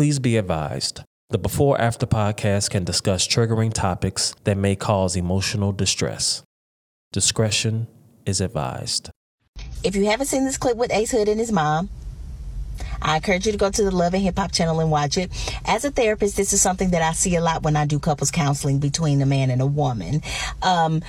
Please be advised. The Before After podcast can discuss triggering topics that may cause emotional distress. Discretion is advised. If you haven't seen this clip with Ace Hood and his mom, I encourage you to go to the Love and Hip Hop channel and watch it. As a therapist, this is something that I see a lot when I do couples counseling between a man and a woman. Um,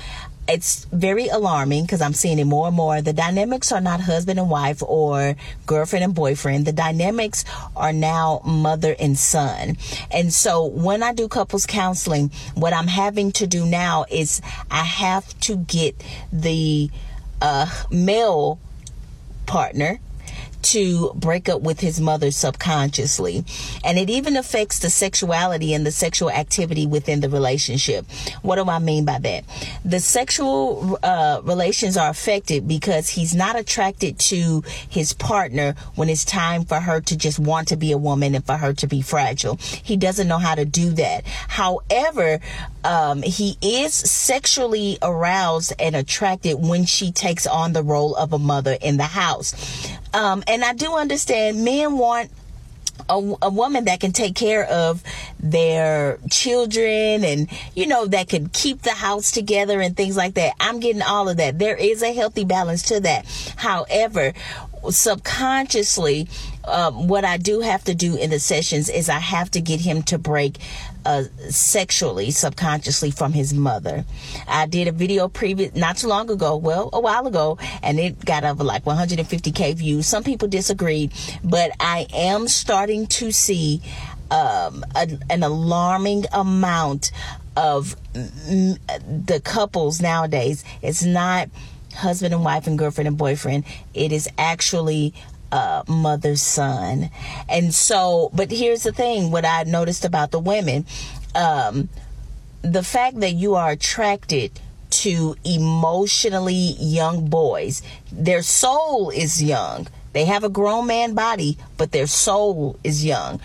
it's very alarming because I'm seeing it more and more. The dynamics are not husband and wife or girlfriend and boyfriend. The dynamics are now mother and son. And so when I do couples counseling, what I'm having to do now is I have to get the uh, male partner to break up with his mother subconsciously. And it even affects the sexuality and the sexual activity within the relationship. What do I mean by that? The sexual uh, relations are affected because he's not attracted to his partner when it's time for her to just want to be a woman and for her to be fragile. He doesn't know how to do that. However, um, he is sexually aroused and attracted when she takes on the role of a mother in the house. Um, and I do understand men want a, a, woman that can take care of their children and you know that could keep the house together and things like that. I'm getting all of that. There is a healthy balance to that. However subconsciously um, what I do have to do in the sessions is I have to get him to break uh, sexually, subconsciously from his mother. I did a video previous, not too long ago, well, a while ago, and it got over like 150k views. Some people disagreed, but I am starting to see um, a, an alarming amount of m- the couples nowadays. It's not husband and wife and girlfriend and boyfriend. It is actually uh, mother's son. And so, but here's the thing what I noticed about the women um, the fact that you are attracted to emotionally young boys, their soul is young. They have a grown man body, but their soul is young.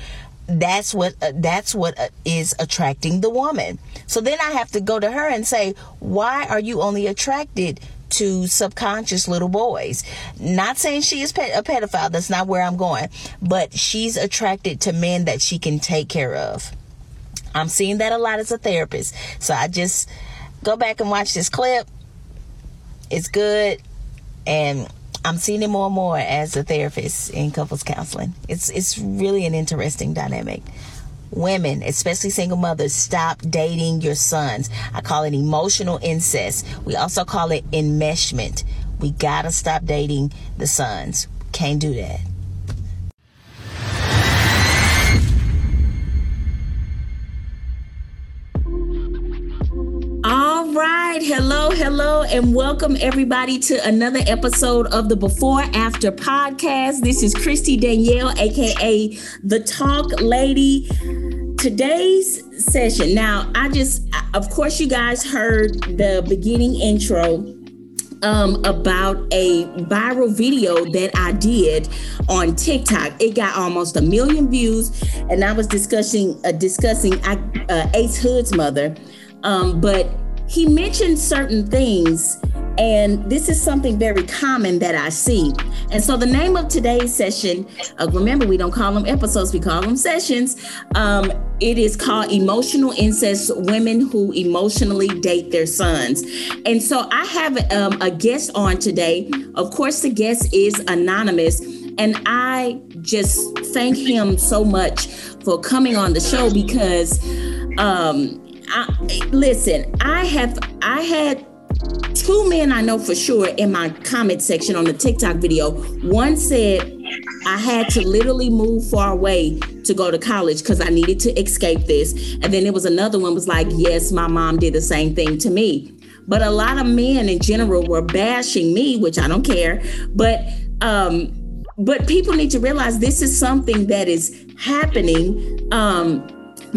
That's what uh, that's what uh, is attracting the woman. So then I have to go to her and say, "Why are you only attracted to subconscious little boys. Not saying she is a pedophile, that's not where I'm going, but she's attracted to men that she can take care of. I'm seeing that a lot as a therapist. So I just go back and watch this clip. It's good. And I'm seeing it more and more as a therapist in couples counseling. It's it's really an interesting dynamic women, especially single mothers, stop dating your sons. I call it emotional incest. We also call it enmeshment. We gotta stop dating the sons. Can't do that. Right. Hello, hello, and welcome everybody to another episode of the Before After podcast. This is Kristy Danielle, aka the Talk Lady. Today's session. Now, I just, of course, you guys heard the beginning intro um, about a viral video that I did on TikTok. It got almost a million views, and I was discussing uh, discussing uh, Ace Hood's mother um, but he mentioned certain things, and this is something very common that I see. And so, the name of today's session, uh, remember, we don't call them episodes, we call them sessions. Um, it is called Emotional Incest Women Who Emotionally Date Their Sons. And so, I have um, a guest on today. Of course, the guest is anonymous. And I just thank him so much for coming on the show because um, I, listen, I have I had two men I know for sure in my comment section on the TikTok video. One said I had to literally move far away to go to college because I needed to escape this. And then there was another one was like, yes, my mom did the same thing to me. But a lot of men in general were bashing me, which I don't care. But um, but people need to realize this is something that is happening. Um,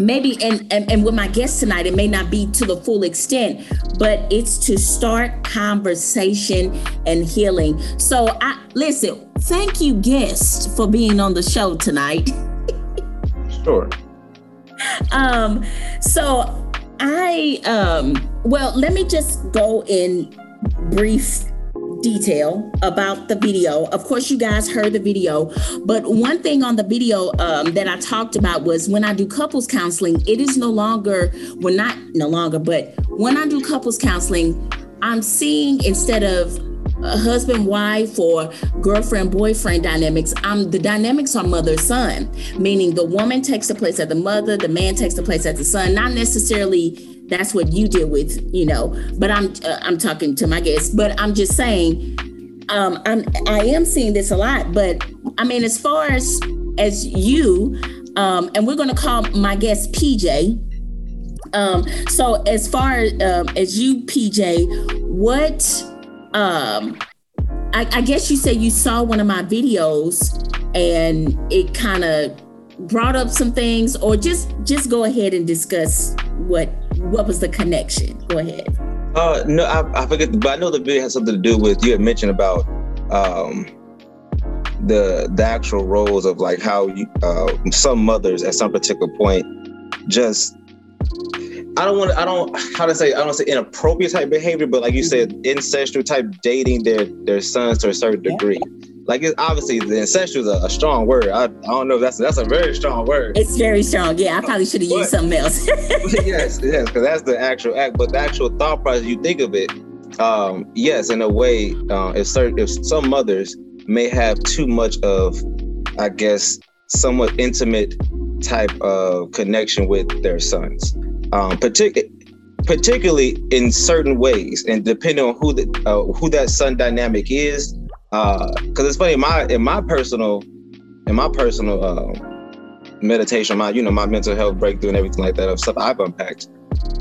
maybe and, and and with my guest tonight it may not be to the full extent but it's to start conversation and healing. So i listen thank you guest for being on the show tonight. Sure. Um so i um well let me just go in brief detail about the video. Of course, you guys heard the video, but one thing on the video um, that I talked about was when I do couples counseling, it is no longer, well, not no longer, but when I do couples counseling, I'm seeing instead of husband wife or girlfriend boyfriend dynamics i'm the dynamics are mother son meaning the woman takes the place of the mother the man takes the place of the son not necessarily that's what you deal with, you know. But I'm uh, I'm talking to my guests, but I'm just saying, um, I'm I am seeing this a lot. But I mean, as far as as you, um, and we're going to call my guest PJ. Um, so as far um, as you, PJ, what? Um, I, I guess you say you saw one of my videos, and it kind of brought up some things, or just just go ahead and discuss what what was the connection? Go ahead. Uh, no, I, I forget, but I know the video has something to do with you had mentioned about um, the the actual roles of like how you, uh, some mothers at some particular point just I don't want to, I don't how to say I don't say inappropriate type behavior, but like you said, incestual type dating their their sons to a certain degree. Like it's obviously the incestual is a, a, strong word. I, I don't know if that's that's a very strong word. It's very strong. Yeah, I probably should have used something else. yes, yes, because that's the actual act. But the actual thought process, you think of it, um, yes, in a way, uh, if certain if some mothers may have too much of, I guess, somewhat intimate type of connection with their sons, um, particularly particularly in certain ways and depending on who the uh, who that son dynamic is because uh, it's funny in my in my personal in my personal uh, meditation, my you know my mental health breakthrough and everything like that of stuff I've unpacked.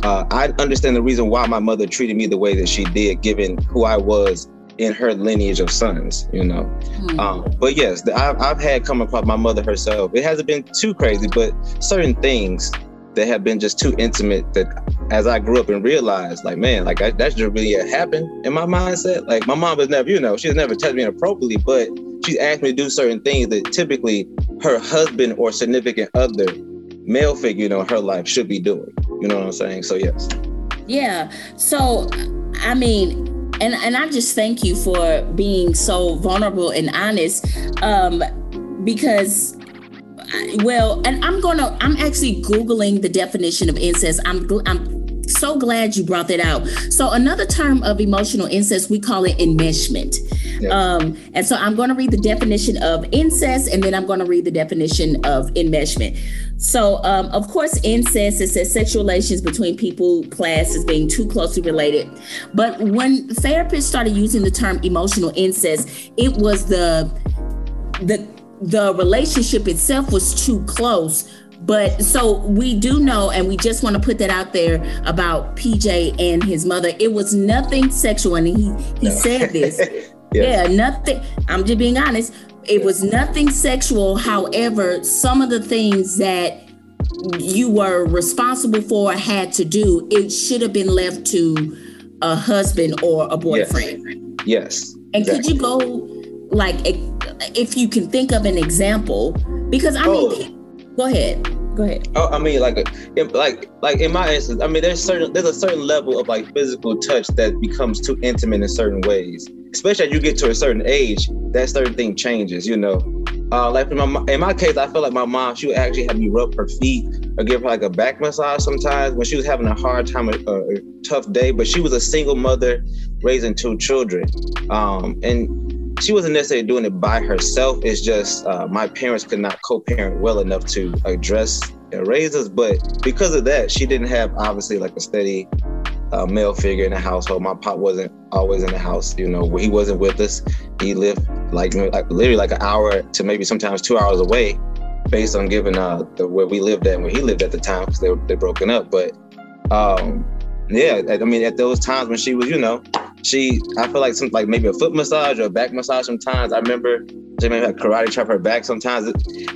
Uh, I understand the reason why my mother treated me the way that she did, given who I was in her lineage of sons, you know. Mm-hmm. Um, but yes, the, I've, I've had come across my mother herself. It hasn't been too crazy, but certain things that have been just too intimate that as I grew up and realized, like, man, like I, that just really happened in my mindset. Like my mom was never, you know, she's never touched me inappropriately, but she's asked me to do certain things that typically her husband or significant other, male figure, you know, in her life should be doing. You know what I'm saying? So yes. Yeah. So I mean, and and I just thank you for being so vulnerable and honest, um, because well, and I'm gonna, I'm actually Googling the definition of incest. I'm, I'm so glad you brought that out. So another term of emotional incest, we call it enmeshment. Yep. Um, and so I'm going to read the definition of incest, and then I'm going to read the definition of enmeshment. So, um, of course, incest it says sexual relations between people classed as being too closely related. But when therapists started using the term emotional incest, it was the the the relationship itself was too close. But so we do know, and we just want to put that out there about PJ and his mother. It was nothing sexual, and he he no. said this. yeah. yeah, nothing. I'm just being honest. It was nothing sexual. However, some of the things that you were responsible for had to do, it should have been left to a husband or a boyfriend. Yes. yes and exactly. could you go like if you can think of an example, because I oh. mean, go ahead. Go ahead. Oh, I mean, like, like, like in my instance, I mean, there's certain, there's a certain level of like physical touch that becomes too intimate in certain ways. Especially as you get to a certain age, that certain thing changes. You know, uh, like in my, in my case, I feel like my mom, she would actually have me rub her feet or give her like a back massage sometimes when she was having a hard time, a, a tough day. But she was a single mother raising two children, um, and she wasn't necessarily doing it by herself. It's just uh, my parents could not co-parent well enough to address and raise us. But because of that, she didn't have obviously like a steady uh, male figure in the household. My pop wasn't always in the house. You know, he wasn't with us. He lived like, like literally like an hour to maybe sometimes two hours away, based on given uh, the where we lived at where he lived at the time because they they broken up. But um, yeah, I mean, at those times when she was, you know, she I feel like some like maybe a foot massage or a back massage sometimes. I remember she maybe had karate chop her back sometimes.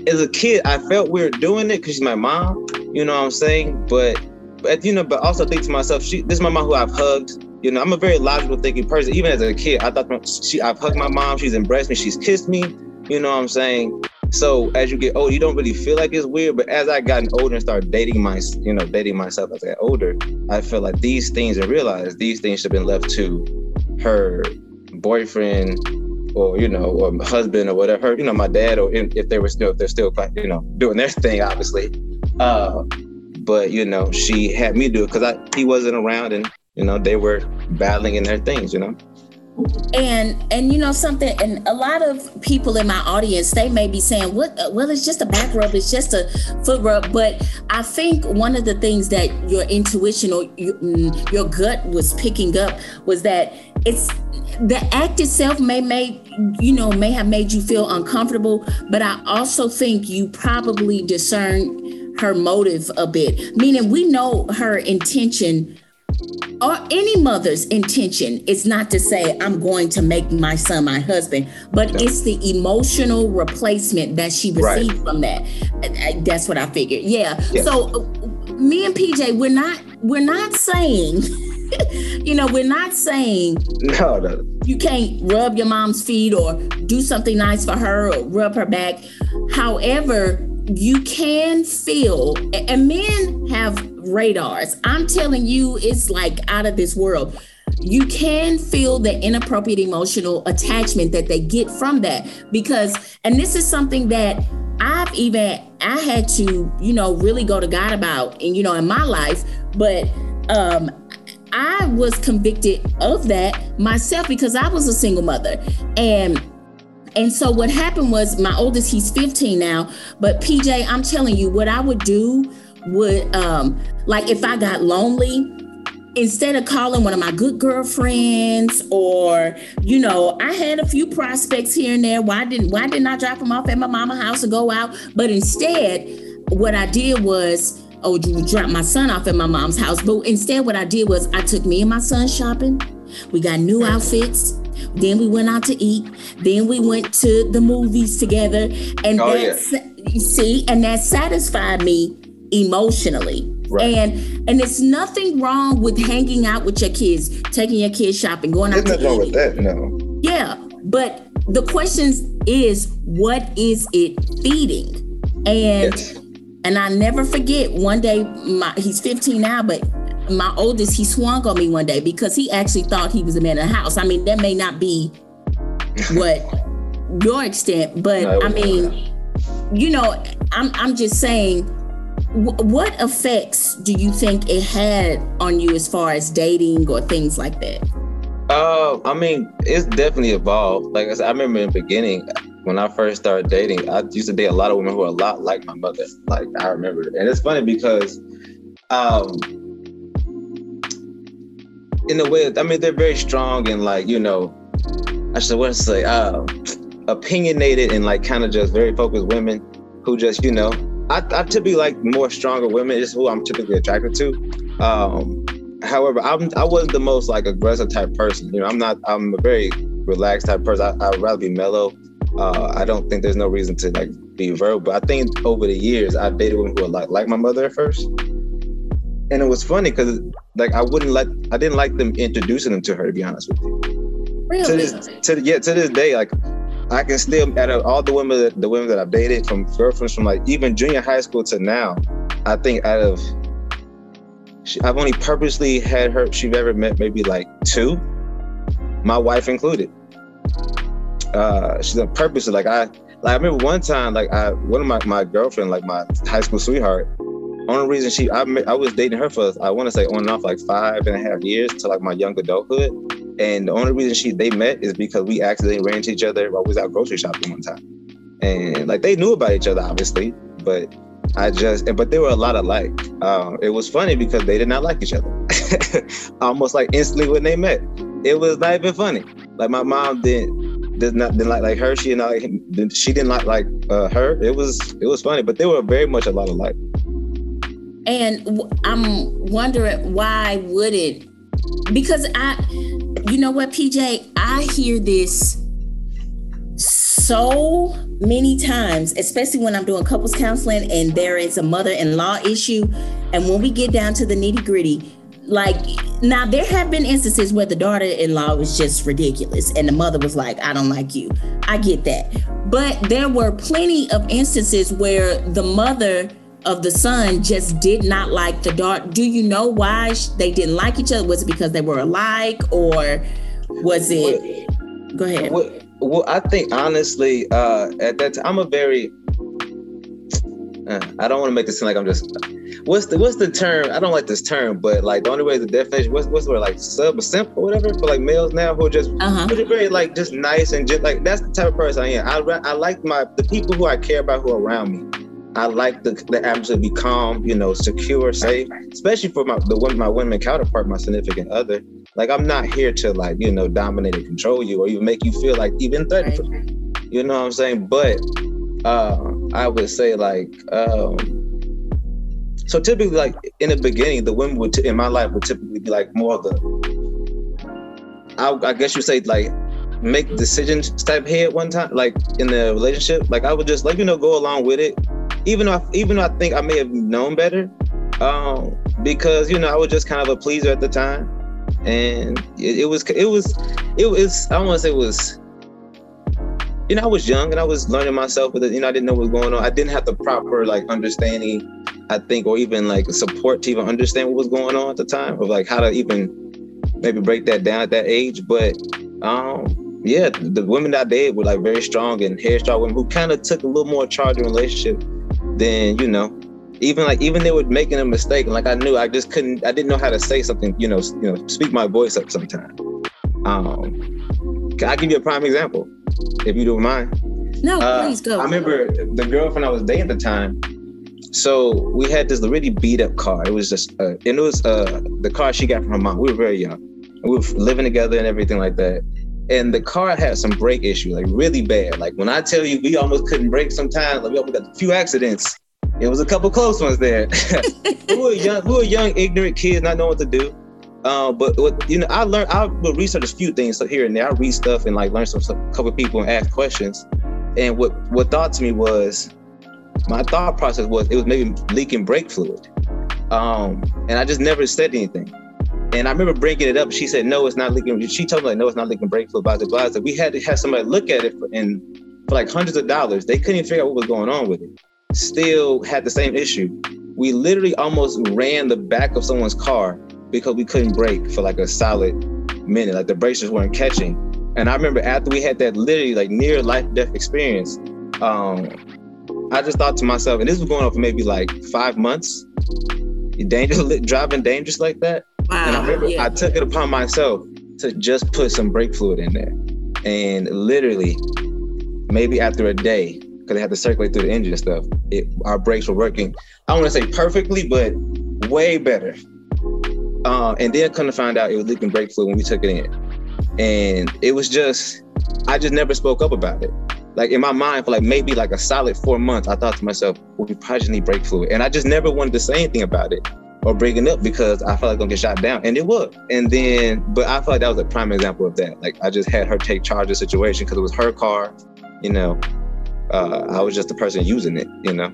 As a kid, I felt weird doing it because she's my mom. You know what I'm saying? But but you know, but also think to myself, she this is my mom who I've hugged. You know, I'm a very logical thinking person. Even as a kid, I thought she I've hugged my mom, she's embraced me, she's kissed me. You know what I'm saying? So as you get older, you don't really feel like it's weird. But as I gotten older and started dating my, you know, dating myself as I got older, I feel like these things and realized these things should have been left to her boyfriend or you know or husband or whatever you know my dad or if they were still if they're still you know doing their thing obviously uh but you know she had me do it because i he wasn't around and you know they were battling in their things you know and and you know something and a lot of people in my audience they may be saying what well it's just a back rub it's just a foot rub. But i think one of the things that your intuition or your, mm, gut was picking up was that it's the act itself may make you know may have made you feel uncomfortable but i also think you probably discern her motive a bit. Meaning we know her intention or any mother's intention is not to say i'm going to make my son my husband but it's the emotional replacement that she received right. from that. That's what i figured. Yeah, yeah. so uh, me and pj we're not we're not saying you know we're not saying no, no. you can't rub your mom's feet or do something nice for her or rub her back. However you can feel and men have radars. I'm telling you it's like out of this world. You can feel the inappropriate emotional attachment that they get from that because and this is something that i've even i had to you know really go to god about and you know in my life but um i was convicted of that myself because i was a single mother. And and so what happened was my oldest, he's 15 now, but PJ, I'm telling you, what I would do would um like if I got lonely, instead of calling one of my good girlfriends or you know i had a few prospects here and there why didn't why didn't i drop them off at my mama house and go out but instead what i did was oh drop my son off at my mom's house but instead what i did was i took me and my son shopping we got new outfits then we went out to eat. Then we went to the movies together. And oh, that, yeah. you see, and that satisfied me emotionally. Right. And and it's nothing wrong with hanging out with your kids, taking your kids shopping, going There's out to wrong with that, no. Yeah, but the question is, what is it feeding? And yes. and I never forget. One day, my he's 15 now, but my oldest, he swung on me one day because he actually thought he was a man in the house. I mean, that may not be what your extent, but no, I mean, you know, I'm I'm just saying, what effects do you think it had on you as far as dating or things like that? Uh, I mean, it's definitely evolved. Like I said, I remember in the beginning when I first started dating, I used to date a lot of women who are a lot like my mother. Like I remember, and it's funny because um in a way, I mean, they're very strong and like, you know, I should what to say, uh, opinionated and like kind of just very focused women who just, you know, I, I typically like more stronger women. Is who I'm typically attracted to. Um, however, I'm I wasn't the most like aggressive type person. You know, I'm not. I'm a very relaxed type person. I, I'd rather be mellow. Uh, I don't think there's no reason to like be verbal. But I think over the years, I've dated women who are like like my mother at first, and it was funny because like I wouldn't let I didn't like them introducing them to her to be honest with you. Really? To this to yeah to this day like I can still out of all the women that the women that I've dated from girlfriends from like even junior high school to now, I think out of she, I've only purposely had her she've ever met maybe like two, my wife included. Uh, she's on purpose like I like I remember one time like I one of my my girlfriend like my high school sweetheart only reason she I, I was dating her for I want to say on and off like five and a half years to like my young adulthood. And the only reason she they met is because we accidentally ran into each other while we was out grocery shopping one time. And like they knew about each other obviously, but I just but they were a lot alike. Um, it was funny because they did not like each other. Almost like instantly when they met. It was not even funny. Like my mom didn't did not didn't like like her. She didn't like she didn't like like uh, her. It was it was funny, but they were very much a lot alike. And I'm wondering why would it? Because I, you know what, PJ, I hear this so many times, especially when I'm doing couples counseling and there is a mother-in-law issue. And when we get down to the nitty-gritty, like now there have been instances where the daughter-in-law was just ridiculous and the mother was like i don't like you i get that but there were plenty of instances where the mother of the son just did not like the daughter. Do you know why they didn't like each other? Was it because they were alike, or was it? Go ahead. Well, well I think honestly, uh, at that time, I'm a very. Uh, I don't want to make it seem like I'm just. What's the what's the term? I don't like this term, but like the only way the definition. What's what's the word like sub or simp or whatever for like males now who are just Uh-huh. who are very like just nice and just like that's the type of person I am. I I like my the people who I care about who are around me. I like the the to be calm, you know, secure, safe, especially for my the one my women counterpart, my significant other. Like I'm not here to like you know dominate and control you or even make you feel like even threatened. You know what I'm saying? But uh, I would say like um, so typically like in the beginning, the women would t- in my life would typically be like more of the I, I guess you say like make decisions type head one time like in the relationship like I would just like you know go along with it even though I, even though I think I may have known better um because you know I was just kind of a pleaser at the time. And it, it was it was it was I don't want to say it was you know I was young and I was learning myself with it you know I didn't know what was going on. I didn't have the proper like understanding I think or even like support to even understand what was going on at the time of like how to even maybe break that down at that age. But um yeah the women that I dated were like very strong and headstrong women who kind of took a little more charge in relationship than you know even like even they were making a mistake like I knew I just couldn't I didn't know how to say something you know you know speak my voice up sometime um can I give you a prime example if you don't mind No, uh, please go. I remember the girlfriend I was dating at the time. So we had this really beat up car. It was just, uh, and it was uh, the car she got from her mom. We were very young. We were living together and everything like that. And the car had some brake issue, like really bad. Like when I tell you, we almost couldn't brake sometimes. Like we almost got a few accidents. It was a couple close ones there. we were young, we were young, ignorant kids, not knowing what to do. Uh, but what you know, I learned. I would research a few things so here and there. I read stuff and like learn some stuff, couple people and ask questions. And what what thought to me was, my thought process was it was maybe leaking brake fluid. Um, and I just never said anything. And I remember bringing it up. She said, "No, it's not leaking." She told me like, "No, it's not leaking brake fluid." Blah blah blah. We had to have somebody look at it for, and for like hundreds of dollars. They couldn't even figure out what was going on with it. Still had the same issue. We literally almost ran the back of someone's car because we couldn't brake for like a solid minute. Like the brakes just weren't catching. And I remember after we had that literally like near life death experience, um, I just thought to myself, and this was going on for maybe like five months. Dangerous driving dangerous like that. And I wow. remember yeah. I took it upon myself to just put some brake fluid in there. And literally, maybe after a day, because they had to circulate through the engine and stuff, it, our brakes were working. I want to say perfectly, but way better. Uh, and then come to find out it was leaking brake fluid when we took it in. And it was just, I just never spoke up about it. Like in my mind, for like maybe like a solid four months, I thought to myself, well, we probably just need brake fluid. And I just never wanted to say anything about it or it up because I felt like I'm gonna get shot down. And it would. And then, but I felt like that was a prime example of that. Like I just had her take charge of the situation because it was her car, you know. Uh, I was just the person using it, you know.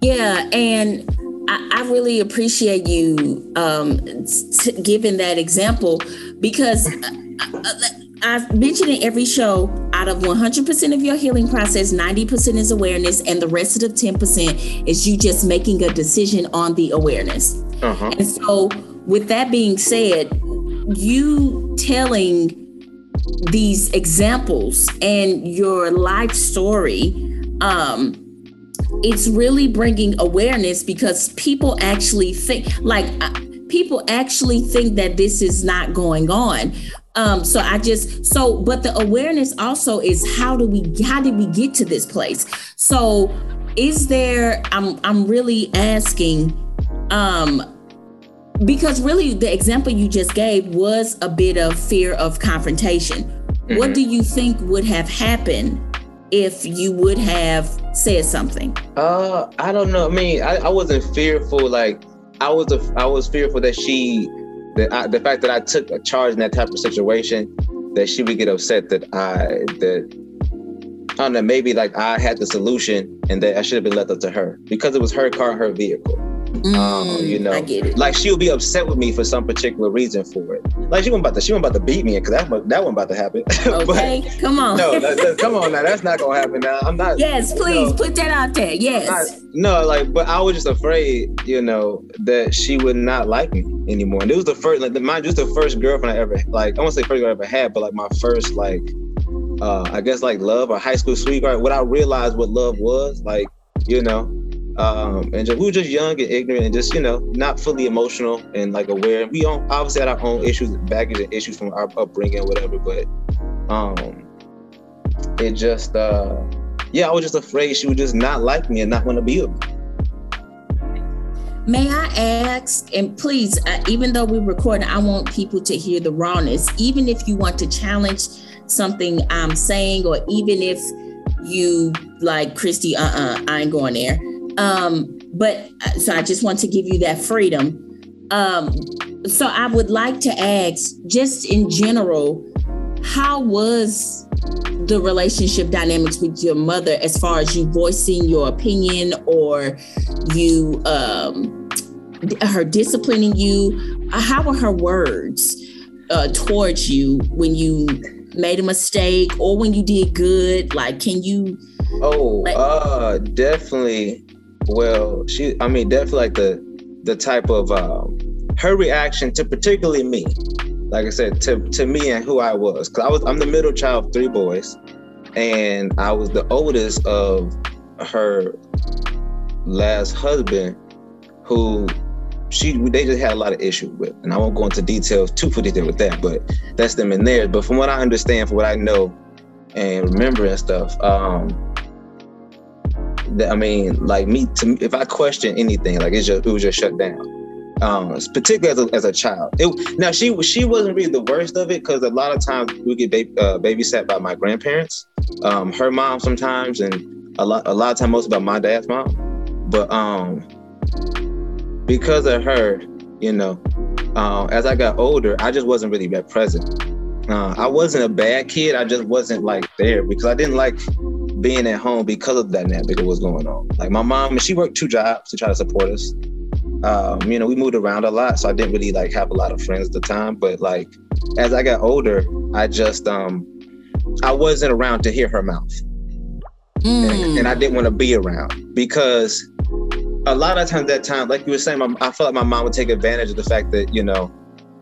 Yeah, and I, I really appreciate you um, t- giving that example because I, I've mentioned in every show out of 100% of your healing process, 90% is awareness, and the rest of the 10% is you just making a decision on the awareness. Uh-huh. And so, with that being said, you telling these examples and your life story, um, it's really bringing awareness because people actually think, like, uh, people actually think that this is not going on. Um, so I just so, but the awareness also is how do we how did we get to this place? So, is there? I'm I'm really asking. Um, because really the example you just gave was a bit of fear of confrontation what Mhm. do you think would have happened if you would have said something Uh, I don't know. I mean, I, I wasn't fearful. Like I was, a, I was fearful that she, that I, the fact that I took a charge in that type of situation, that she would get upset that I, that I don't know, maybe like I had the solution and that I should have been left up to her because it was her car, her vehicle. Mm, you know, i get it Like she would be upset with me for some particular reason for it. Like she wasn't about to, she wasn't about to beat me because that that wasn't about to happen. But- okay come on no, that, that- come on now, that's not gonna happen now. I'm not. yes please put that out there yes not- no, like, but I was just afraid, you know, that she would not like me anymore. And it was the first, like, the, mind you, the first girlfriend I ever, like, I won't say first girl I ever had, but like my first, like, uh, I guess like love or high school sweetheart What I realized what love was. Like, you know, um, and just, we were just young and ignorant and just, you know, not fully emotional and like aware. We all obviously had our own issues, baggage and issues from our upbringing whatever, but um, it just, uh, yeah, I was just afraid she would just not like me and not want to be with me. May I ask, and please, uh, even though we're recording, I want people to hear the rawness. Even if you want to challenge something I'm saying, or even if you like Kristy, uh uh-uh, uh I ain't going there. Um, but uh, so I just want to give you that freedom. Um, so I would like to ask, just in general, how was the relationship dynamics with your mother as far as you voicing your opinion or you um, her disciplining you? How were her words uh, towards you when you made a mistake or when you did good? Like, can you? Oh, uh, definitely. Well, she, I mean, definitely like the the type of um, her reaction to particularly me. Like I said, to to me and who I was, because I was I'm the middle child of three boys, and I was the oldest of her last husband, who she they just had a lot of issues with, and I won't go into details too detail with that, but that's them in there. But from what I understand, from what I know and remember and stuff, um, I mean, like me, to if I question anything, like it's just it was just shut down. Um, particularly as a, as a child. It, now she she wasn't really the worst of it because a lot of times we get uh, babysat by my grandparents, um, her mom sometimes, and a lot a lot of time most about my dad's mom. But um, because of her, you know, uh, as I got older, I just wasn't really that present. Uh, I wasn't a bad kid. I just wasn't like there because I didn't like being at home because of the dynamic that was going on. Like my mom, she worked two jobs to try to support us. Um, you know, we moved around a lot, so I didn't really like have a lot of friends at the time. But like as I got older, I just um I wasn't around to hear her mouth. Mm. And, and I didn't want to be around because a lot of times that time, like you were saying, my, I felt like my mom would take advantage of the fact that, you know,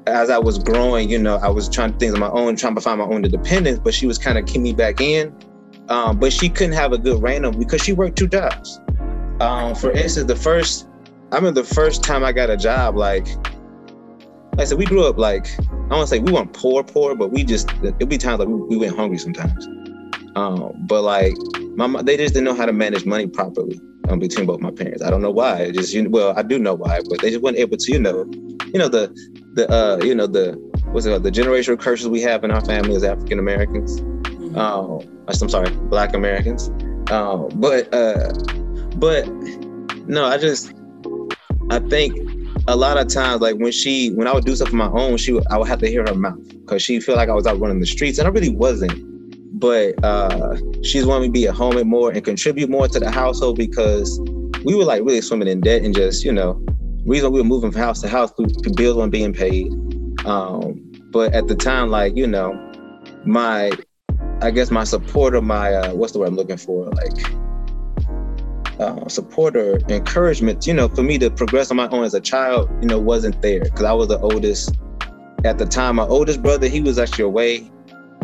as I was growing, you know, I was trying things on my own, trying to find my own independence, but she was kind of keeping me back in. Um, but she couldn't have a good random because she worked two jobs. Um, for instance, the first, I remember the first time I got a job, like, like I said, we grew up like, I want to say we weren't poor, poor, but we just, it'd be times like we, we went hungry sometimes. Um, but like, my, they just didn't know how to manage money properly um, between both my parents. I don't know why. It just you well, I do know why, but they just weren't able to, you know, you know the the uh, you know the what's it called, the generational curses we have in our family as African Americans. Um, I'm sorry, Black Americans. Um, but uh, but no, I just I think a lot of times, like when she when I would do stuff on my own, she I would have to hear her mouth because she felt like I was out running the streets, and I really wasn't but uh, she's wanting me to be at home and more and contribute more to the household because we were like really swimming in debt and just you know reason we were moving from house to house bills weren't being paid um, but at the time like you know my i guess my supporter my uh, what's the word i'm looking for like uh, supporter encouragement you know for me to progress on my own as a child you know wasn't there because i was the oldest at the time my oldest brother he was actually away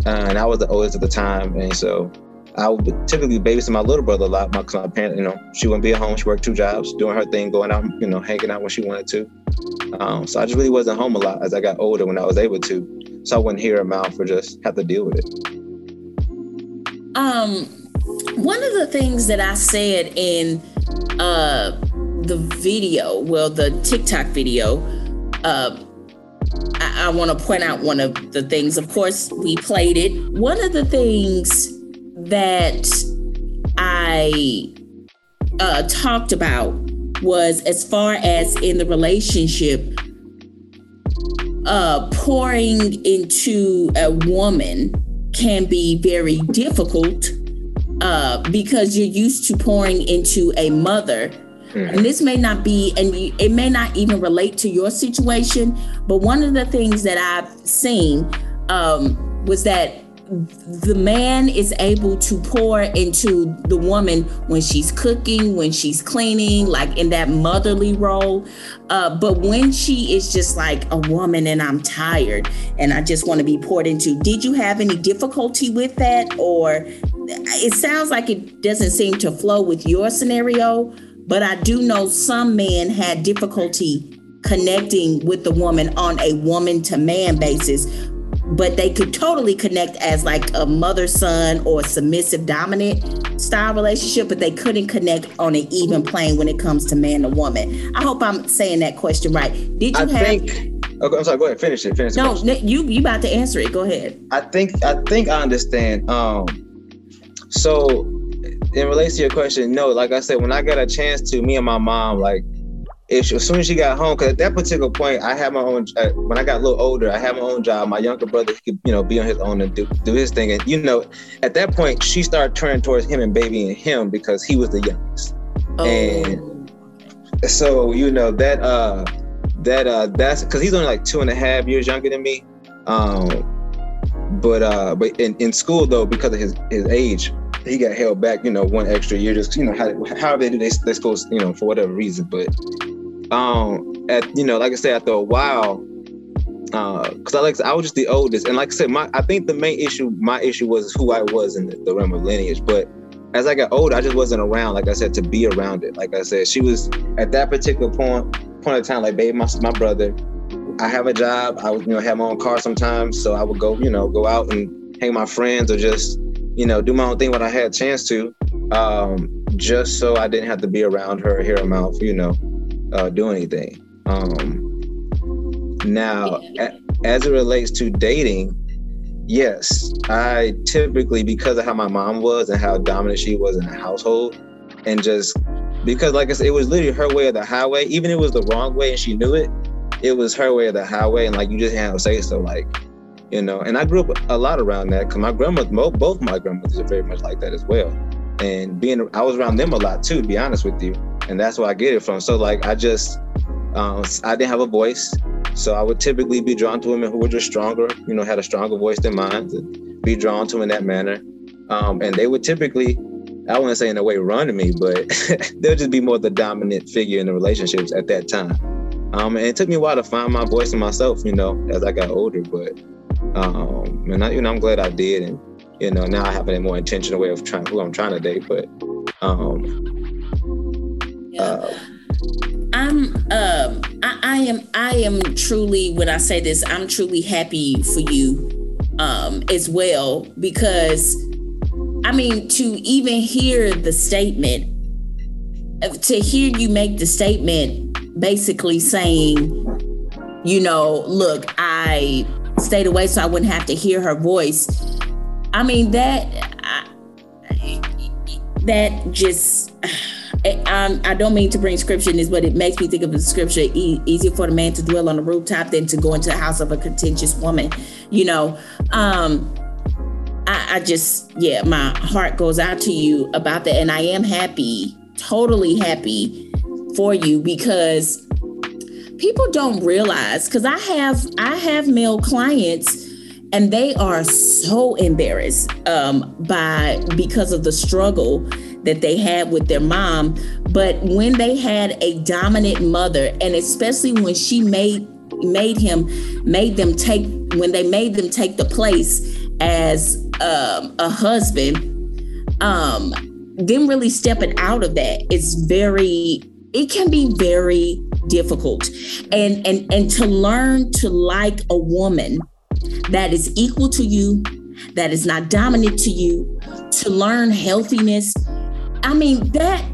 uh, and I was the oldest at the time, and so I would typically babysit my little brother a lot. My, my parents, you know, she wouldn't be at home. She worked two jobs, doing her thing, going out, you know, hanging out when she wanted to. Um, so I just really wasn't home a lot as I got older when I was able to. So I wouldn't hear her mouth or just have to deal with it. Um, one of the things that I said in uh, the video, well, the TikTok video, uh, I, I want to point out one of the things. Of course, we played it. One of the things that I uh, talked about was as far as in the relationship, uh, pouring into a woman can be very difficult uh, because you're used to pouring into a mother Mm-hmm. And this may not be, and it may not even relate to your situation, but one of the things that I've seen um, was that the man is able to pour into the woman when she's cooking, when she's cleaning, like in that motherly role. Uh, but when she is just like a woman and I'm tired and I just want to be poured into, did you have any difficulty with that? Or it sounds like it doesn't seem to flow with your scenario, but I do know some men had difficulty connecting with the woman on a woman to man basis but they could totally connect as like a mother son or submissive dominant style relationship, but they couldn't connect on an even plane when it comes to man to woman. I hope I'm saying that question right. Did you I have? think. Okay, I'm sorry. Go ahead. Finish it. Finish. no, question. you you about to answer it. Go ahead. I think I think I understand. Um, so in relation to your question, no, like I said, when I got a chance to, me and my mom, like, as soon as she got home, because at that particular point, I had my own. Uh, when I got a little older, I had my own job. My younger brother, he could, you know, be on his own and do do his thing. And you know, at that point, she started turning towards him and babying him because he was the youngest. Oh, And- so you know that uh that uh that's because he's only like two and a half years younger than me um but uh but in, in school though because of his his age he got held back you know one extra year just you know how however they do they, they you know for whatever reason but um at you know like i said after a while uh because i like i was just the oldest and like i said my i think the main issue my issue was who i was in the, the realm of lineage but as I got older, I just wasn't around, like I said, to be around it. Like I said, she was at that particular point point of time, like, babe, my, my brother, I have a job. I would, you know, have my own car sometimes. So I would go, you know, go out and hang my friends or just, you know, do my own thing when I had a chance to. Um, just so I didn't have to be around her, hear her mouth, you know, uh, do anything. Um, now, a- as it relates to dating, yes, I typically, because of how my mom was and how dominant she was in the household, and just because, like I said, it was literally her way of the highway. Even if it was the wrong way and she knew it, it was her way of the highway, and like you just had to say so, like you know. And I grew up a lot around that because my grandmother, both my grandmothers are very much like that as well. And being, I was around them a lot too, to be honest with you, and that's where I get it from. So like, I just, um, I didn't have a voice, so I would typically be drawn to women who were just stronger, you know, had a stronger voice than mine, to be drawn to in that manner. Um, and they would typically, I wouldn't say in a way run to me, but they'll just be more the dominant figure in the relationships at that time. Um, and it took me a while to find my voice in myself, you know, as I got older. But um, and I, you know, I'm glad I did, and you know, now I have a more intentional way of trying who I'm trying to date. But um, uh, I'm um I, I am I am truly when I say this, I'm truly happy for you um as well because I mean to even hear the statement uh, to hear you make the statement basically saying you know look I stayed away so I wouldn't have to hear her voice I mean that I, that just um, I don't mean to bring scripture in this, but it makes me think of the scripture e- easier for the man to dwell on the rooftop than to go into the house of a contentious woman. You know, um, I, I just, yeah, my heart goes out to you about that. And I am happy, totally happy for you because people don't realize because I have I have male clients and they are so embarrassed um, by because of the struggle that they had with their mom. But when they had a dominant mother, and especially when she made made him made them take when they made them take the place as um, a husband, um, them really stepping out of that, it's very it can be very difficult and and and to learn to like a woman that is equal to you that is not dominant to you to learn healthiness i mean that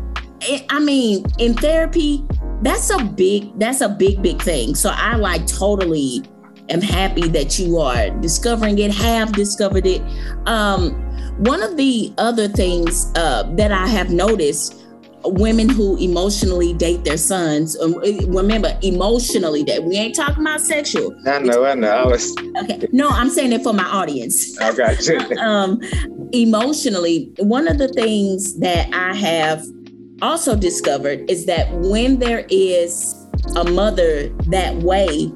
i mean in therapy that's a big that's a big big thing. So i like totally am happy that you are discovering it have discovered it. Um one of the other things uh, that i have noticed women who emotionally date their sons um, remember emotionally date we ain't talking about sexual. I know, I know. I was, okay. No i'm saying it for my audience. I got you. um, emotionally, one of the things that I have also discovered is that when there is a mother that way,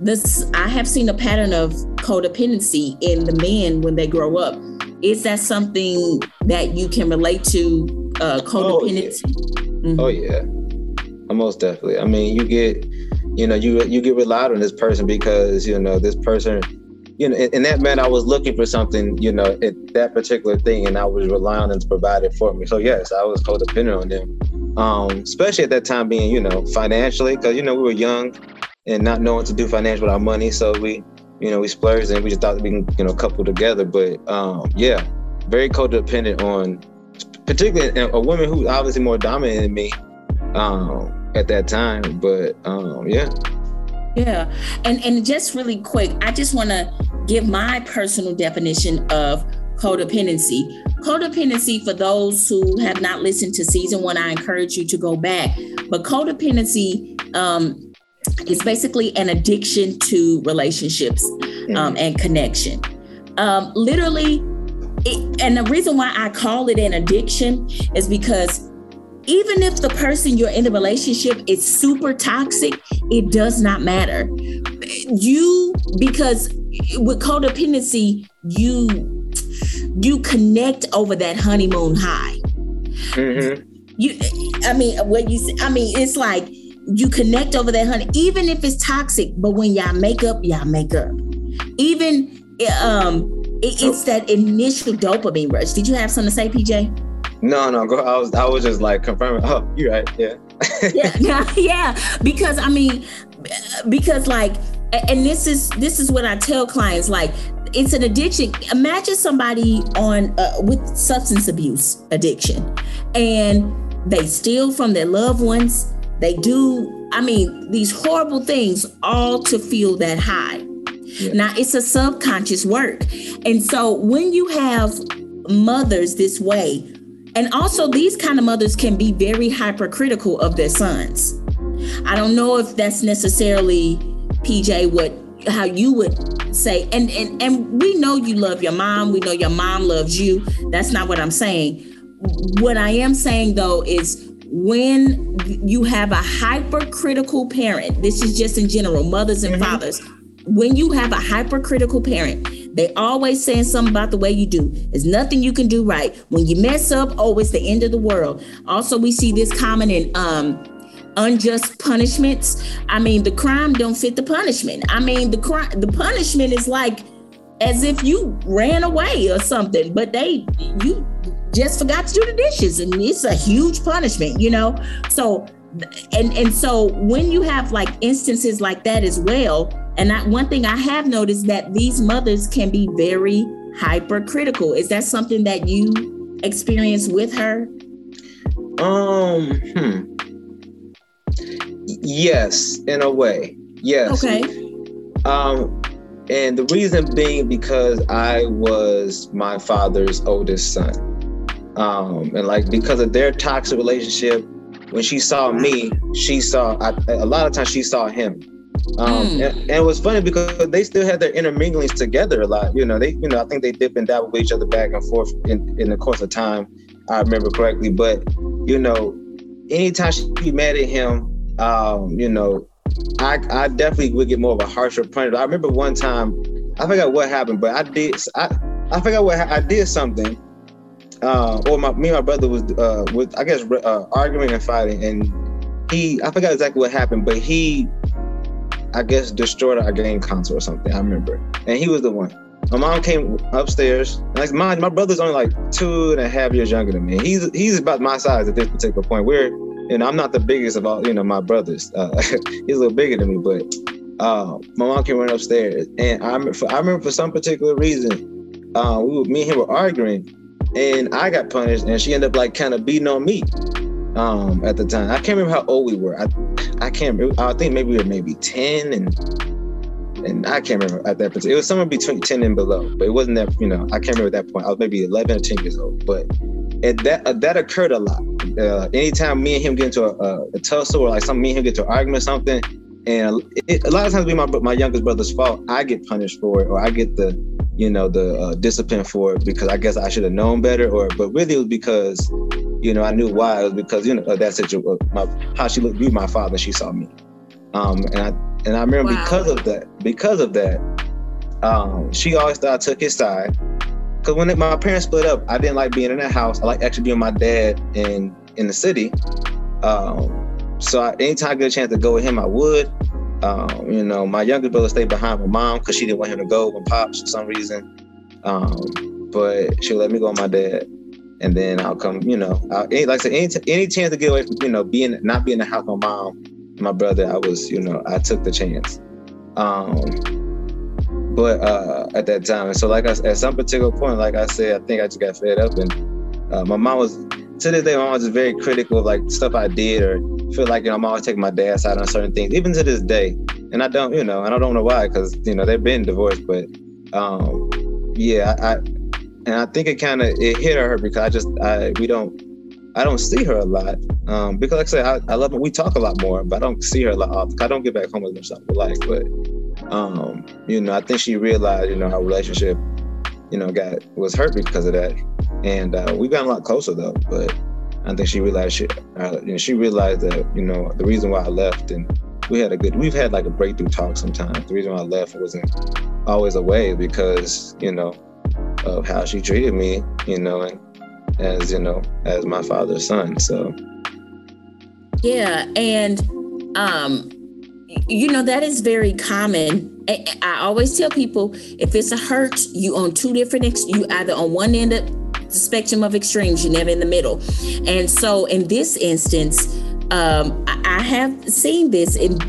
this I have seen a pattern of codependency in the men when they grow up. Is that something that you can relate to? Uh, codependency. Oh yeah. Mm-hmm. Oh, yeah. Most definitely. I mean, you get, you know, you you get relied on this person because you know this person you know, in, that man, I was looking for something, you know, at that particular thing, and I was relying on them to provide it for me. So yes, I was codependent on them, um, especially at that time being, you know, financially, because you know we were young and not knowing to do financial with our money, so we, you know, we splurged and we just thought we can, you know, couple together. But um, yeah, very codependent on, particularly a woman who's obviously more dominant than me um, at that time. But um, yeah. Yeah. And and just really quick, I just want to give my personal definition of codependency. Codependency, for those who have not listened to season one, I encourage you to go back. But codependency um, is basically an addiction to relationships um, and connection. Um, literally, it, and the reason why I call it an addiction is because even if the person you're in the relationship is super toxic, it does not matter. You because with codependency, you you connect over that honeymoon high. Mm-hmm. You, I mean, what you, I mean, it's like you connect over that honey, even if it's toxic. But when y'all make up, y'all make up. Even um, it, it's that initial dopamine rush. Did you have something to say, PJ? No, no, go. I was, I was just like confirming. Oh, you're right. Yeah. yeah, yeah. Because I mean, because like, and this is this is what I tell clients. Like, it's an addiction. Imagine somebody on uh, with substance abuse addiction, and they steal from their loved ones. They do. I mean, these horrible things, all to feel that high. Yeah. Now, it's a subconscious work, and so when you have mothers this way and also, these kind of mothers can be very hypercritical of their sons. I don't know if that's necessarily PJ what how you would say and and and we know you love your mom we know your mom loves you that's not what i'm saying what i am saying though is when you have a hypercritical parent this is just in general mothers and mm-hmm. fathers when you have a hypercritical parent, they always saying something about the way you do. There's nothing you can do right. When you mess up, oh, it's the end of the world. Also, we see this common in um unjust punishments. I mean, the crime don't fit the punishment. I mean, the crime the punishment is like as if you ran away or something, but they you just forgot to do the dishes and it's a huge punishment, you know? So and and so when you have like instances like that as well and I, one thing i have noticed that these mothers can be very hypercritical. Is that something that you experience with her? Um hmm. yes in a way. Yes. Okay. Um and the reason being because i was my father's oldest son. Um and like because of their toxic relationship when she saw me, she saw I, a lot of times she saw him. Um, mm. and, and, it was funny because they still had their interminglings together a lot. You know, they, you know, I think they dip and dabble with each other back and forth in, in the course of time. I remember correctly, but you know, anytime she be mad at him, um, you know, I, I definitely would get more of a harsher punishment. I remember one time, I forgot what happened, but I did, I, I forgot what I did something uh, or my me and my brother was uh, with I guess uh, arguing and fighting, and he I forgot exactly what happened, but he I guess destroyed our game console or something. I remember, and he was the one. My mom came upstairs, like my my brother's only like two and a half years younger than me. He's he's about my size at this particular point. We're know I'm not the biggest of all you know my brothers. Uh, he's a little bigger than me, but uh, my mom came running upstairs, and I for, I remember for some particular reason, uh, we me and him were arguing, and I got punished, and she ended up like kind of beating on me. Um, at the time, I can't remember how old we were. I, I can't. Remember, I think maybe we were maybe ten, and and I can't remember at that point. It was somewhere between ten and below, but it wasn't that. You know, I can't remember at that point. I was maybe eleven or ten years old, but it, that uh, that occurred a lot. Uh, anytime me and him get into a, a, a tussle or like some me and him get to an argument or something, and it, a lot of times be my my youngest brother's fault. I get punished for it, or I get the you know the uh, discipline for it because I guess I should have known better, or but really it was because you know I knew why. It was because you know that situation, my, how she looked, viewed my father, she saw me, um, and I and I remember wow. because of that, because of that, um, she always thought I took his side. Cause when my parents split up, I didn't like being in that house. I like actually being my dad in in the city. Um, so I, anytime I get a chance to go with him, I would. Um, you know, my younger brother stayed behind my mom because she didn't want him to go with pops for some reason. Um, but she let me go with my dad, and then I'll come. You know, I, like I said, any, any chance to get away from you know being not being in the house with my mom, my brother, I was you know I took the chance. Um, but uh, at that time, and so like I, at some particular point, like I said, I think I just got fed up, and uh, my mom was to this day, my mom was very critical of like stuff I did or feel like you know I'm always taking my dad's side on certain things, even to this day. And I don't, you know, and I don't know why, because you know they've been divorced, but um, yeah, I, I and I think it kind of it hit her because I just I we don't I don't see her a lot um, because like I said I, I love her. We talk a lot more, but I don't see her a lot. I don't get back home as much as like, but um, you know I think she realized you know our relationship you know got was hurt because of that, and uh, we got a lot closer though. But I think she realized she, uh, you know, she realized that you know the reason why I left, and we had a good, we've had like a breakthrough talk sometimes. The reason why I left wasn't always away because you know of how she treated me, you know, and as you know, as my father's son. So yeah, and um, you know that is very common. I always tell people if it's a hurt, you on two different. Ex- you either on one end of the spectrum of extremes. You're never in the middle. And so in this instance, um, I, I, have seen this in,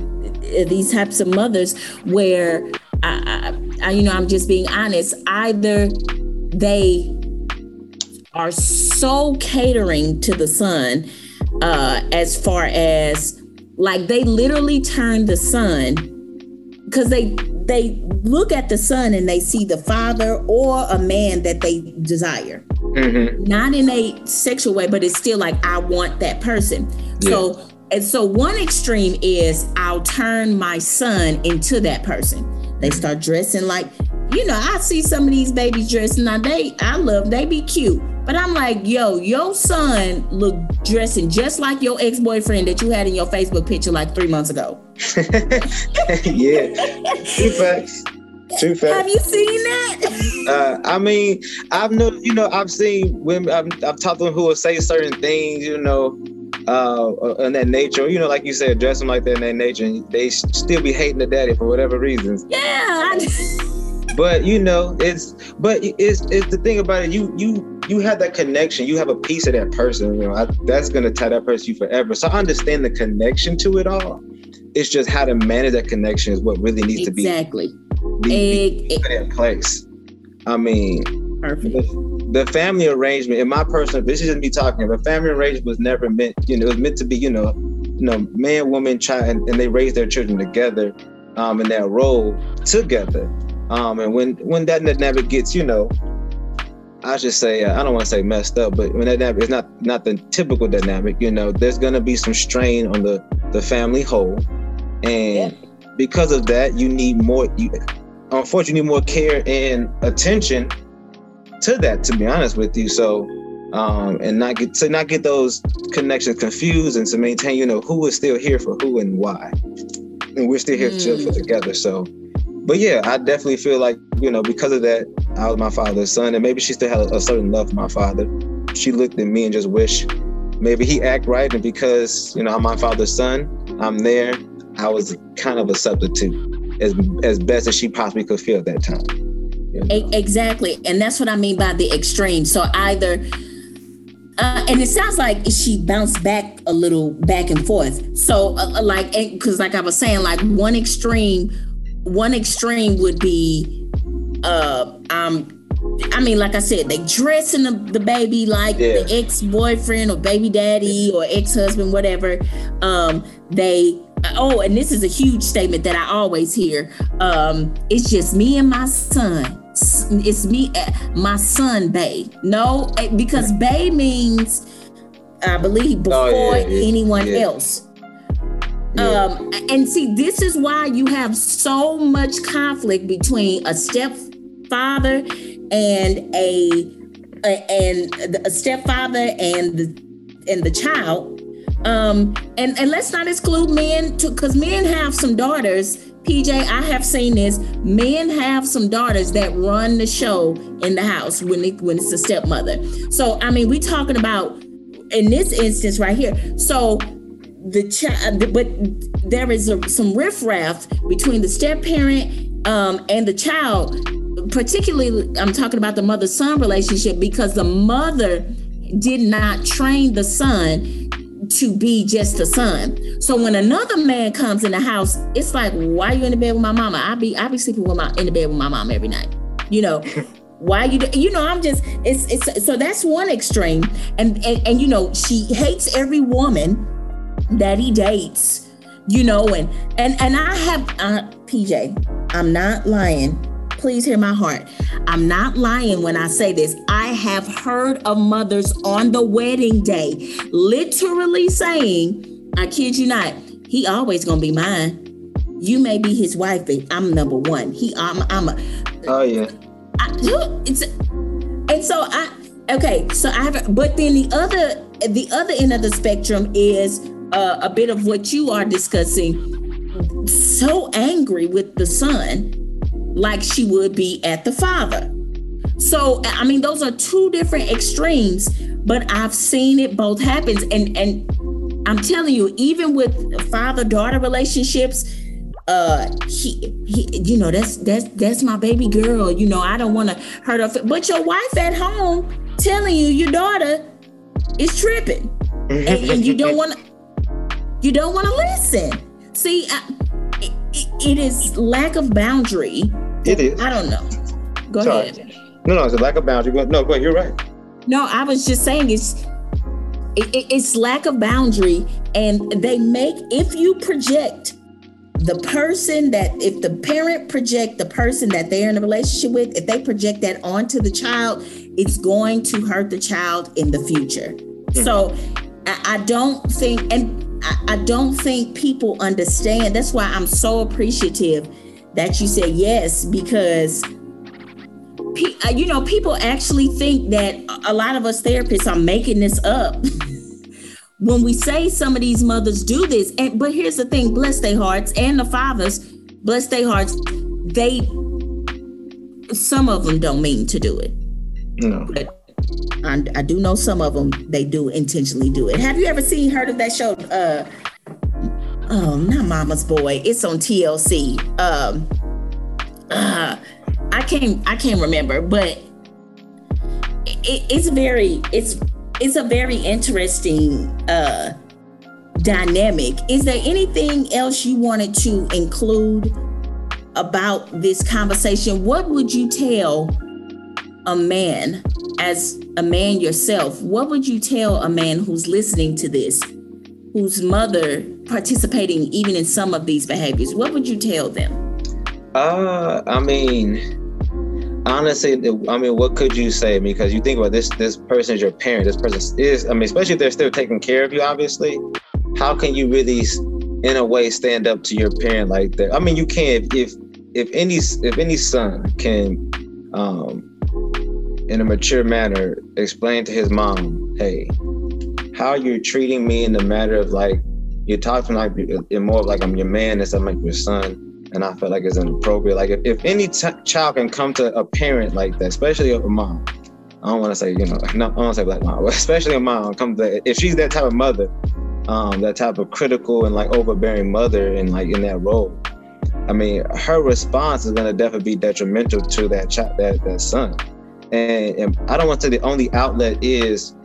in these types of mothers where I, I, you know, I'm just being honest. Either they are so catering to the son uh, as far as like they literally turn the son because they they look at the son and they see the father or a man that they desire mm-hmm. not in a sexual way but it's still like i want that person yeah. so and so one extreme is i'll turn my son into that person they start dressing like you know i see some of these babies dressing now they i love they be cute but I'm like, yo, your son look dressing just like your ex-boyfriend that you had in your Facebook picture like three months ago. yeah. Two facts. Have you seen that? uh, I mean, I've know, you know, I've seen women. I've, I've talked to them who will say certain things, you know, uh, in that nature. You know, like you said, dressing like that in that nature, and they still be hating the daddy for whatever reasons. Yeah. but you know, it's but it's it's the thing about it. You you you have that connection, you have a piece of that person, you know, I, that's gonna tie that person to you forever. So I understand the connection to it all. It's just how to manage that connection is what really needs exactly. to be, be, be put in place. I mean, Perfect. The, the, family arrangement, in my personal, this is just me talking. The family arrangement was never meant, you know, it was meant to be, you know, you know, man, woman, child, and, and they raise their children together, um, in that role together. Um, and when when that never gets, you know, I should say uh, I don't want to say messed up, but when that it's not not the typical dynamic. You know, there's gonna be some strain on the the family whole, and yeah. Because of that, you need more. You, unfortunately, need more care and attention to that. To be honest with you, so um, and not get to not get those connections confused, and to maintain, you know, who is still here for who and why, and we're still here mm. for together. So but yeah, I definitely feel like, you know, because of that, I was my father's son, and maybe she still had a, certain love for my father. She looked at me and just wished maybe he act right, and because you know I'm my father's son, I'm there. I was kind of a substitute, as as best as she possibly could feel at that time. You know? Exactly, and that's what I mean by the extreme. So either. Uh, and it sounds like she bounced back a little back and forth. So, uh, like, because like I was saying, like one extreme one extreme would be uh um I mean, like I said, they dressing the, the baby like yeah. the ex-boyfriend or baby daddy or ex-husband, whatever. Um, they oh, and this is a huge statement that I always hear. Um, it's just me and my son. It's me, eh, my son, Bay. No, eh, because Bay means I believe before oh, yeah, yeah, anyone else. Um, and see, this is why you have so much conflict between a stepfather and a, a and a stepfather and the and the child. Um, and and let's not exclude men too, because men have some daughters. PJ, I have seen this. Men have some daughters that run the show in the house when it, when it's a stepmother. So I mean, we talking about in this instance right here. So the child, but there is a, some riffraff between the step parent um, and the child. Particularly, I'm talking about the mother-son relationship because the mother did not train the son to be just a son. So when another man comes in the house, it's like, why are you in the bed with my mama? I be I be sleeping with my in the bed with my mom every night. You know, why you you know I'm just it's it's so that's one extreme, and and, and you know she hates every woman that he dates. You know, and and and I have uh, PJ, I'm not lying please hear my heart. I'm not lying when I say this. I have heard of mothers on the wedding day literally saying, I kid you not, he always gonna be mine. You may be his wife, but I'm number one. He, I'm, I'm a. Oh yeah. I, it's, and so I, okay, so I have, but then the other, the other end of the spectrum is uh, a bit of what you are discussing. So angry with the son like she would be at the father. So I mean those are two different extremes, but I've seen it both happens and and I'm telling you even with father-daughter relationships uh he, he you know that's that's that's my baby girl, you know, I don't want to hurt her but your wife at home telling you your daughter is tripping. and, and you don't want to you don't want to listen. See, I, it, it is lack of boundary it is. I don't know. Go Sorry. ahead. No, no, it's a lack of boundary. No, go ahead. You're right. No, I was just saying it's it, it's lack of boundary, and they make if you project the person that if the parent project the person that they're in a relationship with, if they project that onto the child, it's going to hurt the child in the future. Mm-hmm. So I, I, don't think, and I, I don't think people understand. That's why I'm so appreciative that you said yes because uh, you know people actually think that a lot of us therapists are making this up. When we say some of these mothers do this and but here's the thing bless their hearts and the fathers bless their hearts they some of them don't mean to do it. No. But I, I do know some of them they do intentionally do it have you ever seen heard of that show uh oh, not Mama's Boy. It's on TLC. Um, uh, I can't I can't remember, but it, it's very it's it's a very interesting uh, dynamic. Is there anything else you wanted to include about this conversation? What would you tell a man as a man yourself? What would you tell a man who's listening to this? whose mother participating even in some of these behaviors, what would you tell them? Uh, I mean, honestly, I mean, what could you say? Because you think about this, this person is your parent. This person is, I mean, especially if they're still taking care of you, obviously. How can you really, in a way, stand up to your parent like that? I mean, you can if if, if any if any son can, um, in a mature manner, explain to his mom, hey, how you're treating me in the matter of like you talk to me like in more of like I'm your man instead of like your son, and I feel like it's inappropriate. Like if, if any t- child can come to a parent like that, especially a mom, I don't want to say you know, no, I don't want to say black mom, but especially a mom, come to if she's that type of mother, um, that type of critical and like overbearing mother, and like in that role. I mean, her response is gonna definitely be detrimental to that child, that that son. And, and I don't want to say the only outlet is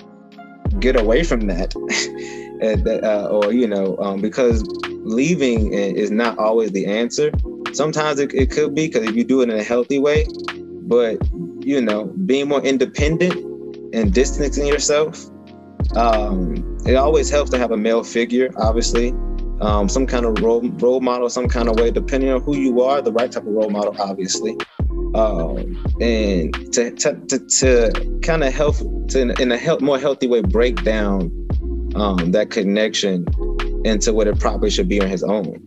get away from that, uh, or you know, um, because leaving is not always the answer. Sometimes it, it could be because if you do it in a healthy way, but you know, being more independent and distancing yourself, um, it always helps to have a male figure, obviously. Um, some kind of role, role model, some kind of way, depending on who you are, the right type of role model, obviously um, and to to, to, to kind of help to in a help, more healthy way break down um, that connection into what it probably should be on his own.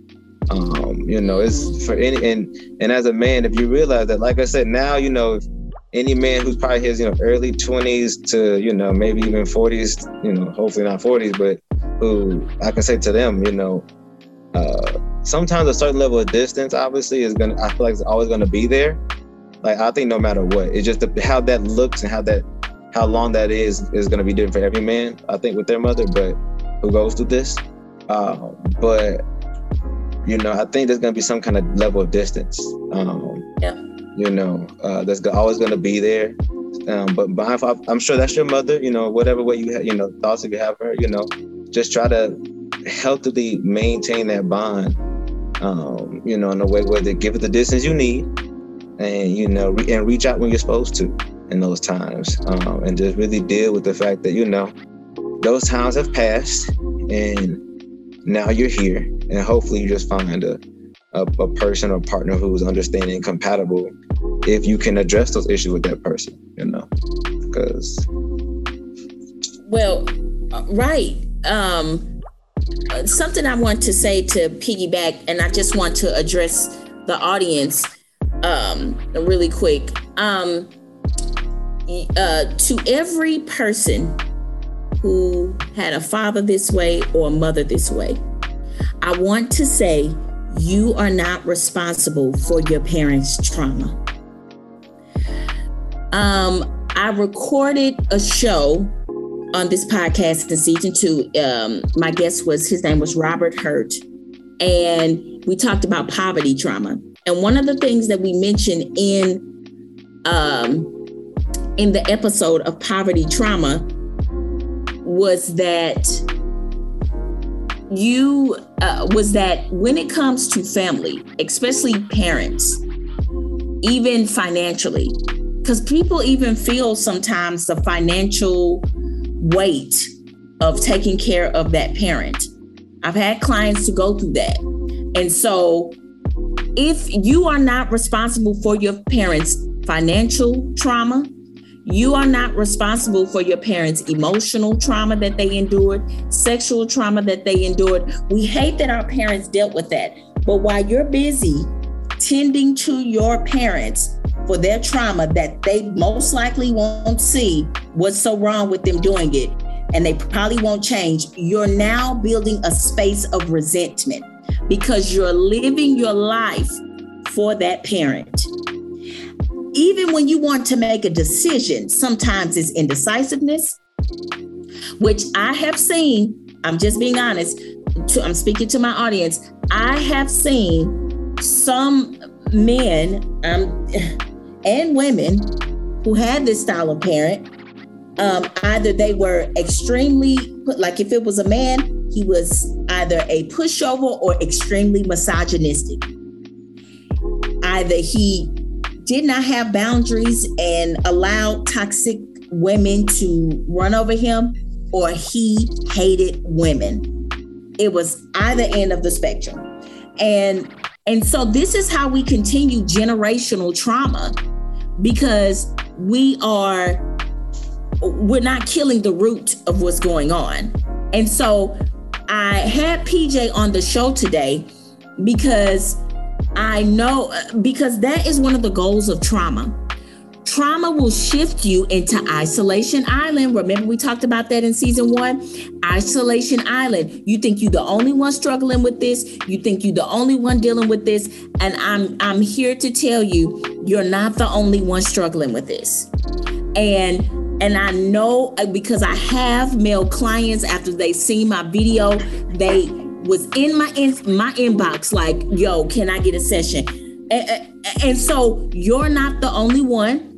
Um, you know, it's for any and and as a man, if you realize that, like I said, now you know any man who's probably his you know early twenties to you know maybe even forties, you know, hopefully not forties, but who I can say to them, you know, uh, sometimes a certain level of distance obviously is gonna I feel like it's always gonna be there. Like I think no matter what, it's just how that looks and how that how long that is is gonna be different for every man. I think with their mother, but who goes through this. Uh, but you know, I think there's gonna be some kind of level of distance. Um, yeah. You know, uh, that's always gonna be there. Um, but behind, I'm sure that's your mother. You know, whatever way you have, you know, thoughts if you have her. You know, just try to healthily maintain that bond um, you know, in a way where they give it the distance you need, and you know, re- and reach out when you're supposed to in those times, um, and just really deal with the fact that you know those times have passed, and now you're here, and hopefully you just find a a, a person or partner who's understanding and compatible if you can address those issues with that person, you know, because. Well, uh, right. Um, something I want to say to piggyback, and I just want to address the audience um, really quick. Um, uh, to every person who had a father this way or a mother this way, I want to say you are not responsible for your parents' trauma. Um, I recorded a show on this podcast in season two, um, my guest was his name was Robert Hurt, and we talked about poverty trauma. And one of the things that we mentioned in um, in the episode of poverty trauma was that you uh, was that when it comes to family, especially parents, even financially, because people even feel sometimes the financial weight of taking care of that parent. I've had clients to go through that. And so, if you are not responsible for your parents' financial trauma, you are not responsible for your parents' emotional trauma that they endured, sexual trauma that they endured. We hate that our parents dealt with that. But while you're busy tending to your parents, for their trauma that they most likely won't see what's so wrong with them doing it and they probably won't change, you're now building a space of resentment because you're living your life for that parent. Even when you want to make a decision, sometimes it's indecisiveness, which I have seen. I'm just being honest. To, I'm speaking to my audience. I have seen some men. Um, and women who had this style of parent, um, either they were extremely, like if it was a man, he was either a pushover or extremely misogynistic. Either he did not have boundaries and allowed toxic women to run over him, or he hated women. It was either end of the spectrum. And and so this is how we continue generational trauma because we are we're not killing the root of what's going on. And so I had PJ on the show today because I know because that is one of the goals of trauma Trauma will shift you into isolation island. Remember, we talked about that in season one? Isolation island. You think you're the only one struggling with this. You think you're the only one dealing with this. And I'm I'm here to tell you, you're not the only one struggling with this. And and I know uh, because I have male clients after they see my video, they was in my in, my inbox like, "Yo, can I get a session?" And, and so you're not the only one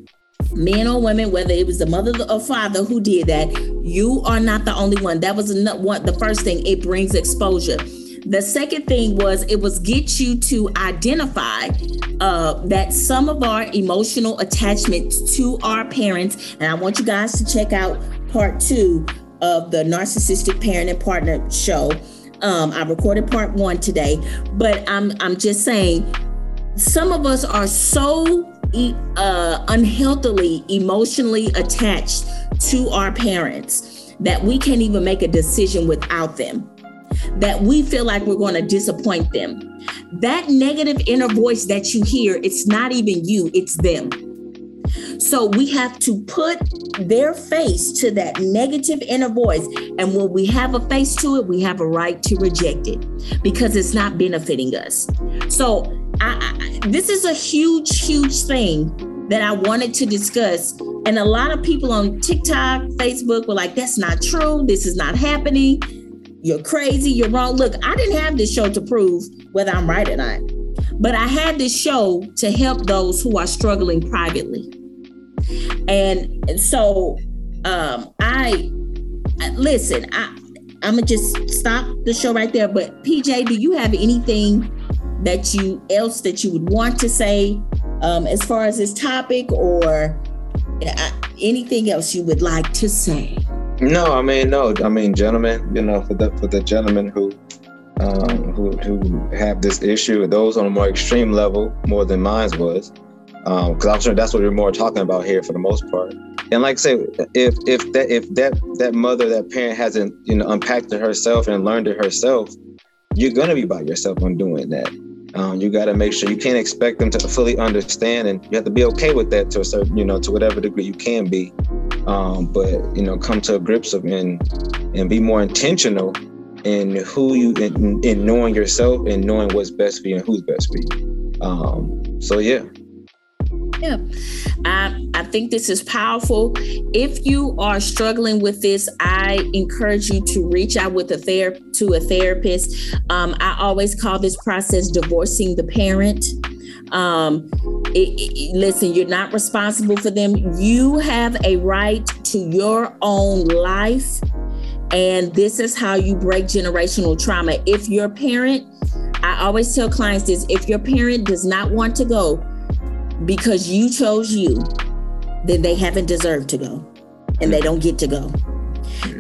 men or women, whether it was the mother or father who did that, you are not the only one. That was one. The first thing it brings exposure. The second thing was it was get you to identify uh, that some of our emotional attachments to our parents, and I want you guys to check out part two of the narcissistic parent and partner show. Um, I recorded part one today, but I'm I'm just saying some of us are so uh, unhealthily emotionally attached to our parents that we can't even make a decision without them that we feel like we're going to disappoint them that negative inner voice that you hear it's not even you it's them So we have to put their face to that negative inner voice. And when we have a face to it, we have a right to reject it because it's not benefiting us. So I, I, this is a huge, huge thing that I wanted to discuss. And a lot of people on TikTok, Facebook were like, that's not true. This is not happening. You're crazy. You're wrong. Look, I didn't have this show to prove whether I'm right or not, but I had this show to help those who are struggling privately. And, and so um, I, I listen, I, I'm gonna just stop the show right there. But PJ, do you have anything that you else that you would want to say um, as far as this topic, or uh, anything else you would like to say? No, I mean no. I mean, gentlemen, you know, for the for the gentlemen who um, who who have this issue, those on a more extreme level, more than mine was, because um, I'm sure that's what we're more talking about here for the most part. And like I say, if if that if that that mother, that parent hasn't you know unpacked it herself and learned it herself, you're gonna be by yourself on doing that. Um, you got to make sure you can't expect them to fully understand, and you have to be okay with that to a certain, you know, to whatever degree you can be. Um, but you know, come to grips of and and be more intentional in who you in, in knowing yourself and knowing what's best for you and who's best for you. Um, so yeah, yeah, I, I think this is powerful. If you are struggling with this, I encourage you to reach out with a ther- to a therapist. Um, I always call this process divorcing the parent. Um, it, it, listen, you're not responsible for them. You have a right to your own life. And this is how you break generational trauma. If your parent, I always tell clients this if your parent does not want to go, because you chose you, then they haven't deserved to go and they don't get to go.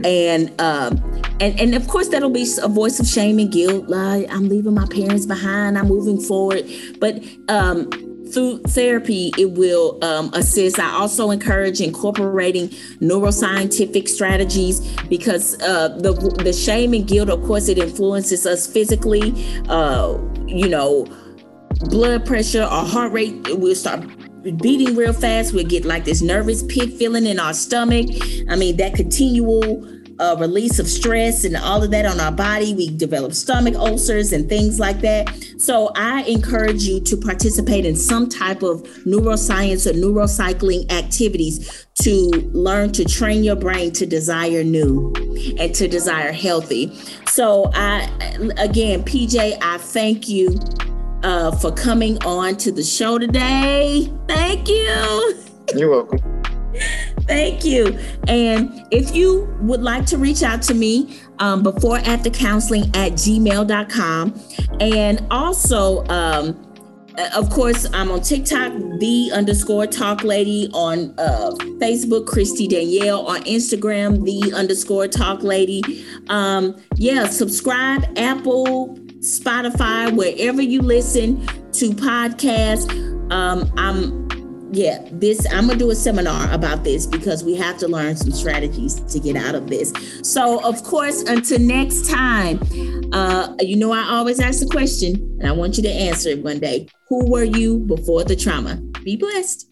And um and and of course that'll be a voice of shame and guilt. Like I'm leaving my parents behind. I'm moving forward. But um through therapy, it will um, assist. I also encourage incorporating neuroscientific strategies because uh, the the shame and guilt, of course, it influences us physically. Uh, you know, blood pressure, our heart rate will start beating real fast. We'll get like this nervous pit feeling in our stomach. I mean, that continual uh, release of stress and all of that on our body. We develop stomach ulcers and things like that. So I encourage you to participate in some type of neuroscience or neurocycling activities to learn to train your brain to desire new and to desire healthy. So I again, PJ, I thank you uh, for coming on to the show today. Thank you. You're welcome. Thank you. And if you would like to reach out to me, um, before after counseling at gmail.com. And also, um, of course, I'm on TikTok, the underscore talk lady, on uh, Facebook, Kristy Danielle, on Instagram, the underscore talk lady. Um, yeah, subscribe, Apple, Spotify, wherever you listen to podcasts. Um, I'm yeah, this I'm gonna do a seminar about this because we have to learn some strategies to get out of this. So, of course, until next time, uh, you know, I always ask the question, and I want you to answer it one day. Who were you before the trauma? Be blessed.